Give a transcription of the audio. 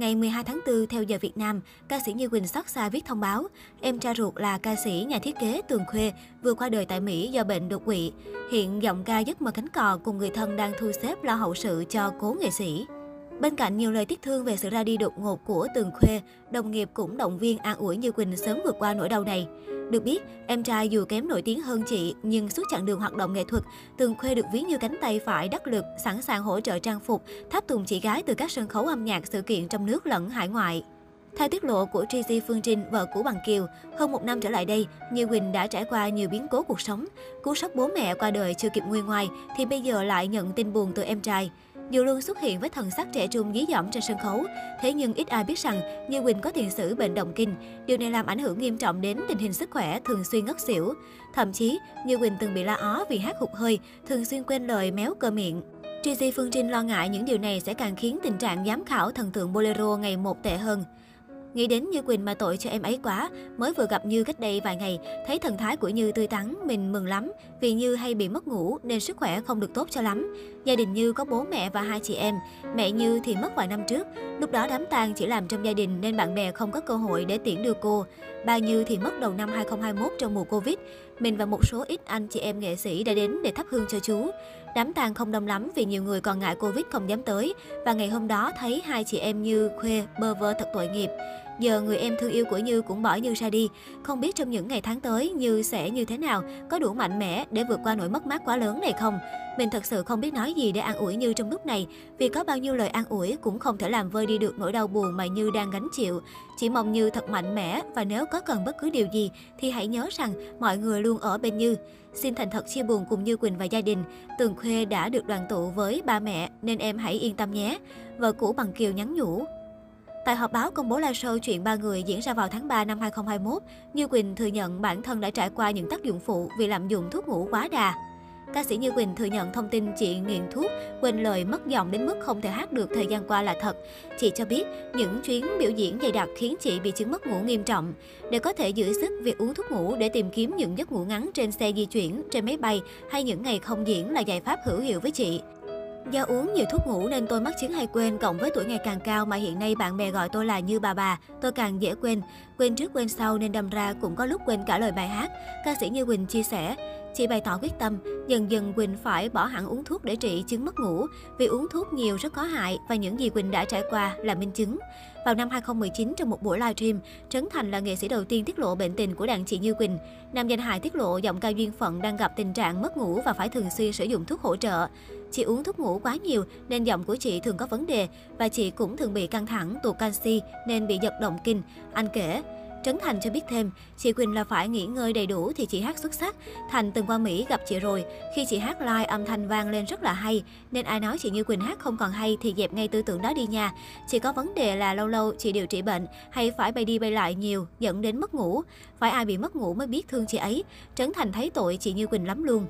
Ngày 12 tháng 4, theo giờ Việt Nam, ca sĩ Như Quỳnh xót xa viết thông báo. Em cha ruột là ca sĩ, nhà thiết kế Tường Khuê vừa qua đời tại Mỹ do bệnh đột quỵ. Hiện giọng ca giấc mơ cánh cò cùng người thân đang thu xếp lo hậu sự cho cố nghệ sĩ. Bên cạnh nhiều lời tiếc thương về sự ra đi đột ngột của Tường Khuê, đồng nghiệp cũng động viên an ủi Như Quỳnh sớm vượt qua nỗi đau này. Được biết, em trai dù kém nổi tiếng hơn chị, nhưng suốt chặng đường hoạt động nghệ thuật, từng Khuê được ví như cánh tay phải đắc lực, sẵn sàng hỗ trợ trang phục, tháp tùng chị gái từ các sân khấu âm nhạc sự kiện trong nước lẫn hải ngoại. Theo tiết lộ của Tracy Phương Trinh, vợ của Bằng Kiều, hơn một năm trở lại đây, Như Quỳnh đã trải qua nhiều biến cố cuộc sống. Cú sốc bố mẹ qua đời chưa kịp nguôi ngoài thì bây giờ lại nhận tin buồn từ em trai. Dù luôn xuất hiện với thần sắc trẻ trung dí dỏm trên sân khấu, thế nhưng ít ai biết rằng Như Quỳnh có tiền sử bệnh động kinh. Điều này làm ảnh hưởng nghiêm trọng đến tình hình sức khỏe, thường xuyên ngất xỉu. Thậm chí, Như Quỳnh từng bị la ó vì hát hụt hơi, thường xuyên quên lời méo cơ miệng. Tracy Phương Trinh lo ngại những điều này sẽ càng khiến tình trạng giám khảo thần tượng Bolero ngày một tệ hơn. Nghĩ đến Như Quỳnh mà tội cho em ấy quá, mới vừa gặp Như cách đây vài ngày, thấy thần thái của Như tươi tắn, mình mừng lắm. Vì Như hay bị mất ngủ nên sức khỏe không được tốt cho lắm. Gia đình Như có bố mẹ và hai chị em. Mẹ Như thì mất vài năm trước. Lúc đó đám tang chỉ làm trong gia đình nên bạn bè không có cơ hội để tiễn đưa cô. Ba Như thì mất đầu năm 2021 trong mùa Covid. Mình và một số ít anh chị em nghệ sĩ đã đến để thắp hương cho chú. Đám tang không đông lắm vì nhiều người còn ngại Covid không dám tới. Và ngày hôm đó thấy hai chị em Như khuê bơ vơ thật tội nghiệp. Giờ người em thương yêu của Như cũng bỏ Như ra đi. Không biết trong những ngày tháng tới Như sẽ như thế nào, có đủ mạnh mẽ để vượt qua nỗi mất mát quá lớn này không? Mình thật sự không biết nói gì để an ủi Như trong lúc này, vì có bao nhiêu lời an ủi cũng không thể làm vơi đi được nỗi đau buồn mà Như đang gánh chịu. Chỉ mong Như thật mạnh mẽ và nếu có cần bất cứ điều gì thì hãy nhớ rằng mọi người luôn ở bên Như. Xin thành thật chia buồn cùng Như Quỳnh và gia đình. Tường Khuê đã được đoàn tụ với ba mẹ nên em hãy yên tâm nhé. Vợ cũ bằng Kiều nhắn nhủ. Tại họp báo công bố live show chuyện ba người diễn ra vào tháng 3 năm 2021, Như Quỳnh thừa nhận bản thân đã trải qua những tác dụng phụ vì lạm dụng thuốc ngủ quá đà. Ca sĩ Như Quỳnh thừa nhận thông tin chị nghiện thuốc, quên lời mất giọng đến mức không thể hát được thời gian qua là thật. Chị cho biết những chuyến biểu diễn dày đặc khiến chị bị chứng mất ngủ nghiêm trọng. Để có thể giữ sức, việc uống thuốc ngủ để tìm kiếm những giấc ngủ ngắn trên xe di chuyển, trên máy bay hay những ngày không diễn là giải pháp hữu hiệu với chị. Do uống nhiều thuốc ngủ nên tôi mắc chứng hay quên, cộng với tuổi ngày càng cao mà hiện nay bạn bè gọi tôi là như bà bà, tôi càng dễ quên. Quên trước quên sau nên đâm ra cũng có lúc quên cả lời bài hát. Ca sĩ Như Quỳnh chia sẻ, Chị bày tỏ quyết tâm, dần dần Quỳnh phải bỏ hẳn uống thuốc để trị chứng mất ngủ, vì uống thuốc nhiều rất có hại và những gì Quỳnh đã trải qua là minh chứng. Vào năm 2019, trong một buổi livestream, Trấn Thành là nghệ sĩ đầu tiên tiết lộ bệnh tình của đàn chị Như Quỳnh. Nam danh hài tiết lộ giọng ca duyên phận đang gặp tình trạng mất ngủ và phải thường xuyên sử dụng thuốc hỗ trợ. Chị uống thuốc ngủ quá nhiều nên giọng của chị thường có vấn đề và chị cũng thường bị căng thẳng, tụt canxi nên bị giật động kinh. Anh kể, Trấn Thành cho biết thêm, chị Quỳnh là phải nghỉ ngơi đầy đủ thì chị hát xuất sắc. Thành từng qua Mỹ gặp chị rồi, khi chị hát live âm thanh vang lên rất là hay, nên ai nói chị Như Quỳnh hát không còn hay thì dẹp ngay tư tưởng đó đi nha. Chị có vấn đề là lâu lâu chị điều trị bệnh hay phải bay đi bay lại nhiều dẫn đến mất ngủ. Phải ai bị mất ngủ mới biết thương chị ấy. Trấn Thành thấy tội chị Như Quỳnh lắm luôn.